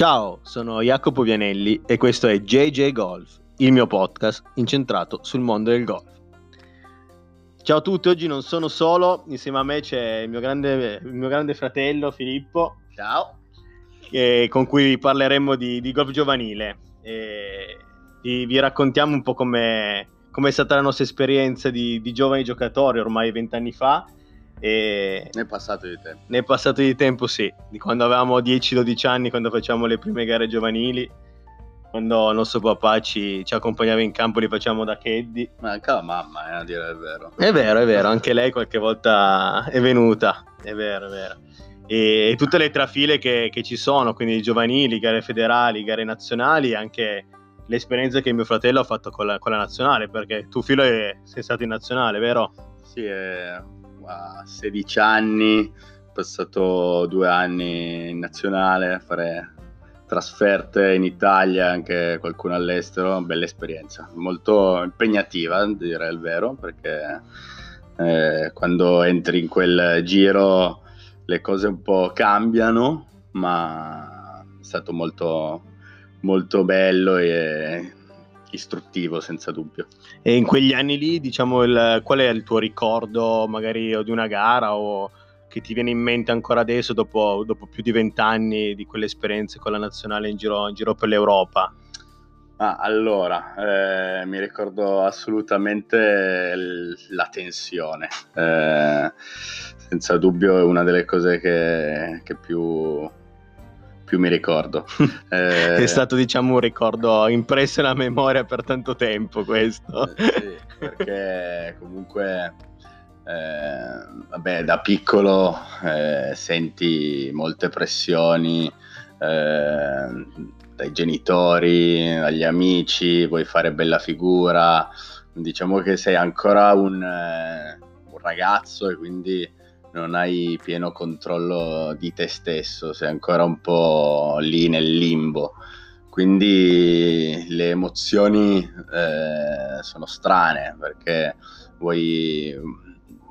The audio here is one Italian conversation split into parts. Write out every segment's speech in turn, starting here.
Ciao, sono Jacopo Vianelli e questo è JJ Golf, il mio podcast incentrato sul mondo del golf. Ciao a tutti, oggi non sono solo, insieme a me c'è il mio grande, il mio grande fratello Filippo. Ciao. eh, con cui parleremo di, di golf giovanile. E vi, vi raccontiamo un po' come è stata la nostra esperienza di, di giovani giocatori ormai vent'anni fa. E Ne è passato di tempo. ne è passato di tempo, sì, di quando avevamo 10-12 anni, quando facciamo le prime gare giovanili, quando il nostro papà ci, ci accompagnava in campo, li facciamo da caddy. Ma anche la mamma, eh, a dire il vero. È vero, è vero, anche lei qualche volta è venuta, è vero, è vero. E, e tutte le trafile che, che ci sono, quindi giovanili, gare federali, gare nazionali, anche l'esperienza che mio fratello ha fatto con la, con la nazionale, perché tu filo è- sei stato in nazionale, vero? Sì, è, a 16 anni, ho passato due anni in nazionale a fare trasferte in Italia, anche qualcuno all'estero, bella esperienza, molto impegnativa, a dire il vero, perché eh, quando entri in quel giro le cose un po' cambiano, ma è stato molto, molto bello e istruttivo senza dubbio. E in quegli anni lì, diciamo, il- qual è il tuo ricordo magari o di una gara o che ti viene in mente ancora adesso dopo, dopo più di vent'anni di quelle esperienze con la nazionale in giro, in giro per l'Europa? Ah, allora, eh, mi ricordo assolutamente l- la tensione. Eh, senza dubbio è una delle cose che, che più, più mi ricordo. Eh, È stato, diciamo, un ricordo impresso nella memoria per tanto tempo questo. Eh, sì, perché comunque, eh, vabbè, da piccolo eh, senti molte pressioni eh, dai genitori, dagli amici, vuoi fare bella figura, diciamo che sei ancora un, eh, un ragazzo e quindi non hai pieno controllo di te stesso, sei ancora un po' lì nel limbo. Quindi le emozioni eh, sono strane perché vuoi,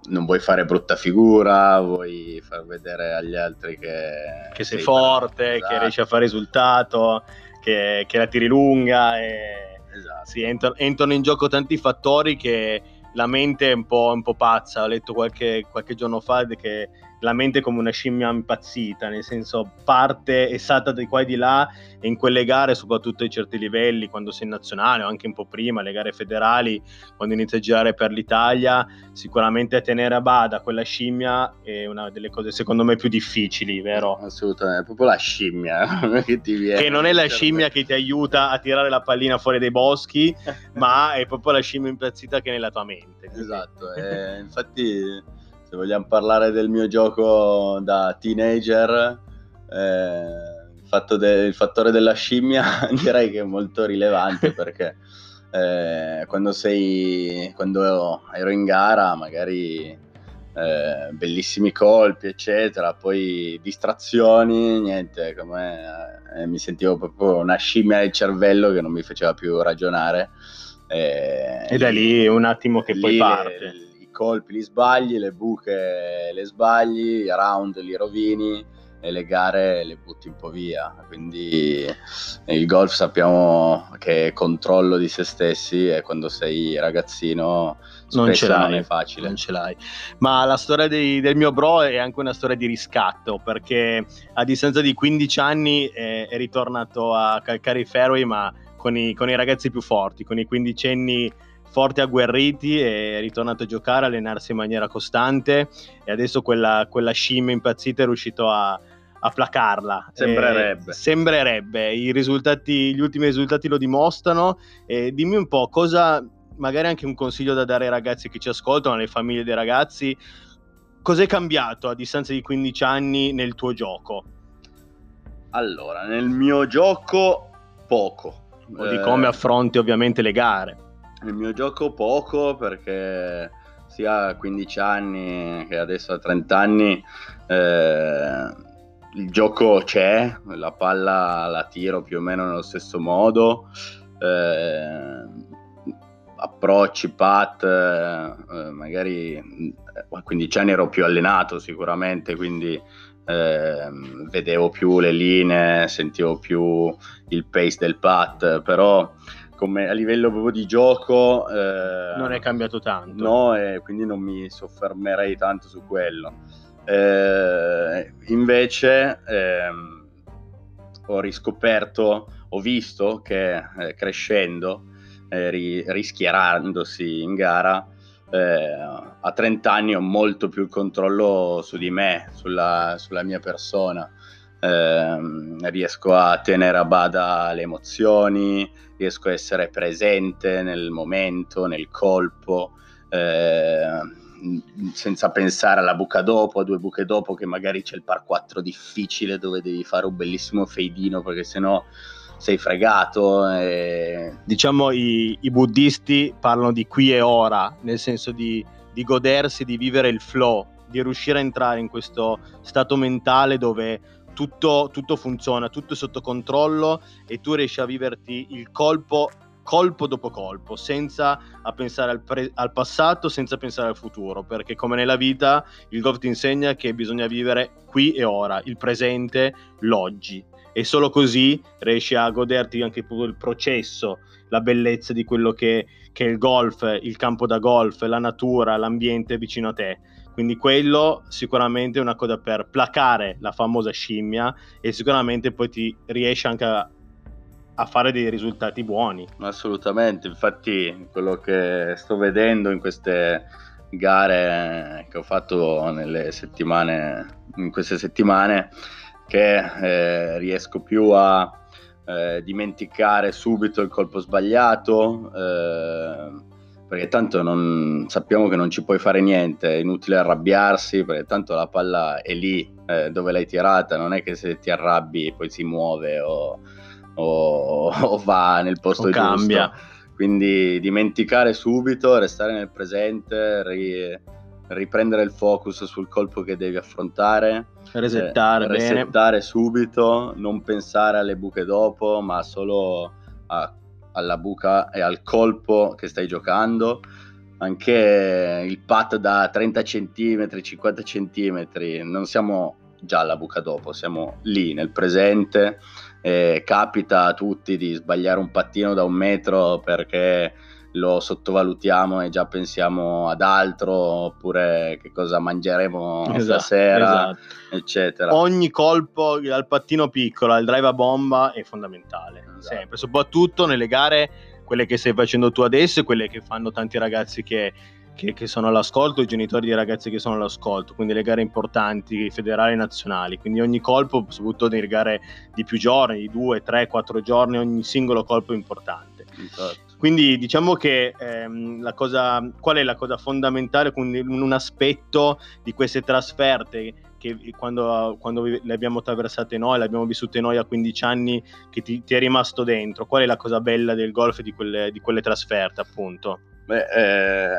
non vuoi fare brutta figura, vuoi far vedere agli altri che, che sei, sei forte, che esatto. riesci a fare risultato, che, che la tiri lunga. E... Esatto. Sì, entrano, entrano in gioco tanti fattori che la mente è un po', un po' pazza. Ho letto qualche, qualche giorno fa che la mente è come una scimmia impazzita, nel senso parte e salta di qua e di là e in quelle gare, soprattutto ai certi livelli, quando sei in nazionale o anche un po' prima, le gare federali, quando inizi a girare per l'Italia, sicuramente tenere a bada quella scimmia è una delle cose secondo me più difficili, vero? Assolutamente, è proprio la scimmia che ti viene. Che non è la scimmia che ti aiuta a tirare la pallina fuori dai boschi, ma è proprio la scimmia impazzita che è nella tua mente. Quindi- Esatto, e infatti se vogliamo parlare del mio gioco da teenager, eh, il, fatto de- il fattore della scimmia direi che è molto rilevante perché eh, quando, sei, quando ero in gara magari eh, bellissimi colpi eccetera, poi distrazioni, niente, come, eh, mi sentivo proprio una scimmia del cervello che non mi faceva più ragionare. Eh, E da lì un attimo che poi parte. le- I colpi li sbagli, le buche le sbagli, i round li rovini e le gare le butti un po' via. Quindi il golf sappiamo che è controllo di se stessi e quando sei ragazzino Non ce l'hai, non è facile. Non ce l'hai. Ma la storia dei- del mio bro è anche una storia di riscatto, perché a distanza di 15 anni è, è ritornato a calcare i fairway, ma con i, con i ragazzi più forti, con i quindicenni forti agguerriti, è ritornato a giocare, allenarsi in maniera costante e adesso quella, quella scimmia impazzita è riuscito a, a placarla. Sembrerebbe. Eh, sembrerebbe, I risultati, gli ultimi risultati lo dimostrano. Eh, dimmi un po' cosa, magari anche un consiglio da dare ai ragazzi che ci ascoltano, alle famiglie dei ragazzi. Cos'è cambiato a distanza di 15 anni nel tuo gioco? Allora, nel mio gioco poco. O di Eh, come affronti ovviamente le gare? Nel mio gioco poco perché sia a 15 anni che adesso a 30 anni eh, il gioco c'è, la palla la tiro più o meno nello stesso modo, eh, approcci, pat, eh, magari eh, a 15 anni ero più allenato sicuramente, quindi eh, vedevo più le linee, sentivo più il pace del pat, però come a livello proprio di gioco eh, non è cambiato tanto. No, e quindi non mi soffermerei tanto su quello. Eh, invece ehm, ho riscoperto, ho visto che eh, crescendo, eh, ri- rischierandosi in gara, eh, a 30 anni ho molto più il controllo su di me, sulla, sulla mia persona. Eh, riesco a tenere a bada le emozioni, riesco a essere presente nel momento, nel colpo, eh, senza pensare alla buca dopo, a due buche dopo, che magari c'è il par 4 difficile dove devi fare un bellissimo feidino perché sennò sei fregato. E... Diciamo i, i, buddisti parlano di qui e ora, nel senso di, di godersi, di vivere il flow, di riuscire a entrare in questo stato mentale dove tutto, tutto funziona, tutto è sotto controllo e tu riesci a viverti il colpo colpo dopo colpo, senza pensare al, pre- al, passato, senza pensare al futuro, perché come nella vita il golf ti insegna che bisogna vivere qui e ora, il presente, l'oggi. E solo così riesci a goderti anche il processo, la bellezza di quello che, che è il golf, il campo da golf, la natura, l'ambiente vicino a te quindi quello sicuramente è una cosa per placare la famosa scimmia e sicuramente poi ti riesce anche a, a fare dei risultati buoni. Assolutamente, infatti quello che sto vedendo in queste gare che ho fatto nelle settimane, in queste settimane, che eh, riesco più a eh, dimenticare subito il colpo sbagliato, eh, perché tanto non, sappiamo che non ci puoi fare niente, è inutile arrabbiarsi, perché tanto la palla è lì eh, dove l'hai tirata, non è che se ti arrabbi poi si muove o, o, o va nel posto o cambia. Quindi dimenticare subito, restare nel presente, ri, riprendere il focus sul colpo che devi affrontare, resettare, eh, resettare subito, non pensare alle buche dopo, ma solo a alla buca e al colpo che stai giocando. Anche il pat da 30 cm, 50 cm, non siamo già alla buca dopo, siamo lì nel presente. Eh, capita a tutti di sbagliare un pattino da un metro perché lo sottovalutiamo e già pensiamo ad altro oppure che cosa mangeremo esatto, stasera esatto. eccetera ogni colpo dal pattino piccolo al drive a bomba è fondamentale esatto. sempre soprattutto nelle gare quelle che stai facendo tu adesso e quelle che fanno tanti ragazzi che, che, che sono all'ascolto i genitori di ragazzi che sono all'ascolto quindi le gare importanti federali e nazionali quindi ogni colpo soprattutto nelle gare di più giorni di due, tre, quattro giorni ogni singolo colpo è importante esatto quindi diciamo che ehm, la cosa, qual è la cosa fondamentale, quindi un aspetto di queste trasferte che quando, quando, le abbiamo attraversate noi, le abbiamo vissute noi a 15 anni, che ti, ti, è rimasto dentro? Qual è la cosa bella del golf di quelle, di quelle trasferte, appunto? Beh,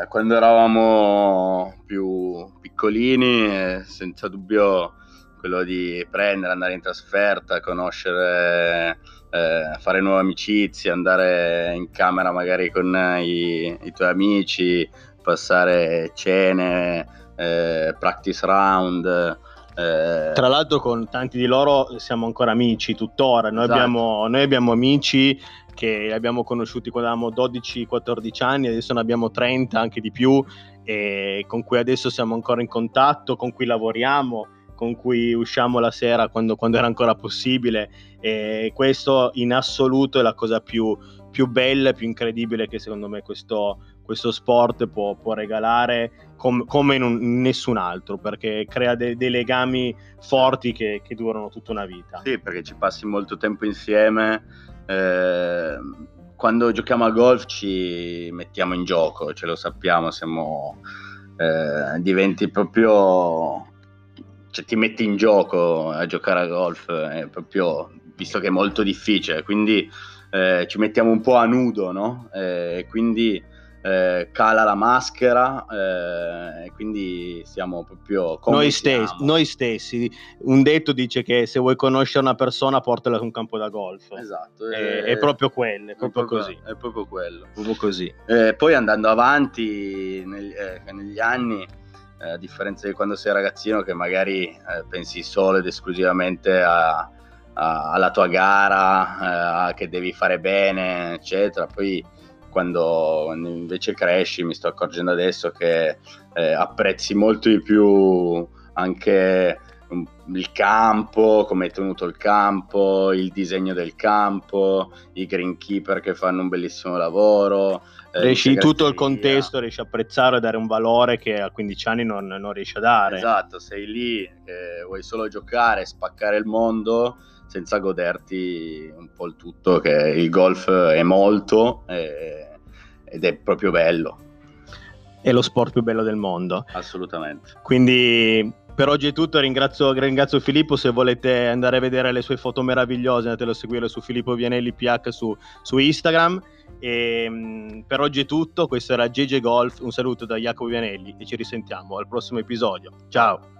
eh, quando eravamo più piccolini, eh, senza dubbio quello di prendere, andare in trasferta, conoscere eh, fare nuove amicizie, andare in camera magari con i, i tuoi amici, passare cene, eh, practice round. Eh. Tra l'altro con tanti di loro siamo ancora amici tuttora, noi, esatto. abbiamo, noi abbiamo amici che abbiamo conosciuti quando avevamo 12-14 anni, adesso ne abbiamo 30, anche di più, e con cui adesso siamo ancora in contatto, con cui lavoriamo con cui usciamo la sera quando, quando era ancora possibile e questo in assoluto è la cosa più, più bella e più incredibile che secondo me questo, questo sport può, può regalare com, come in, un, nessun altro perché crea de, dei legami forti che, che, durano tutta una vita. Sì, perché ci passi molto tempo insieme. Eh, quando giochiamo a golf ci mettiamo in gioco, ce lo sappiamo, siamo, eh, diventi proprio cioè, ti metti in gioco a giocare a golf, proprio, visto che è molto difficile, quindi eh, ci mettiamo un po' a nudo, no? Eh, quindi eh, cala la maschera e eh, quindi siamo proprio noi stessi, noi stessi. Un detto dice che se vuoi conoscere una persona portala su un campo da golf. Esatto. È, è proprio quello, è proprio, è proprio così. È proprio quello. Proprio così. Eh, poi andando avanti negli, eh, negli anni eh, a differenza di quando sei ragazzino che magari eh, pensi solo ed esclusivamente a, a, alla tua gara, eh, che devi fare bene, eccetera. Poi quando, quando, invece cresci mi sto accorgendo adesso che eh, apprezzi molto di più anche il campo, come è tenuto il campo, il disegno del campo, i greenkeeper che fanno un bellissimo lavoro. Eh, riesci tutto il contesto, riesci a apprezzare e dare un valore che a 15 anni non, non riesci a dare. Esatto, sei lì, eh, vuoi solo giocare, spaccare il mondo senza goderti un po' il tutto, che il golf è molto eh, ed è proprio bello. È lo sport più bello del mondo. Assolutamente. Quindi per oggi è tutto, ringrazio, ringrazio, Filippo, se volete andare a vedere le sue foto meravigliose andatelo a seguire su Filippo Vianelli PH su, su Instagram. E, um, per oggi è tutto, questo era GG Golf, un saluto da Jacopo Vianelli e ci risentiamo al prossimo episodio. Ciao!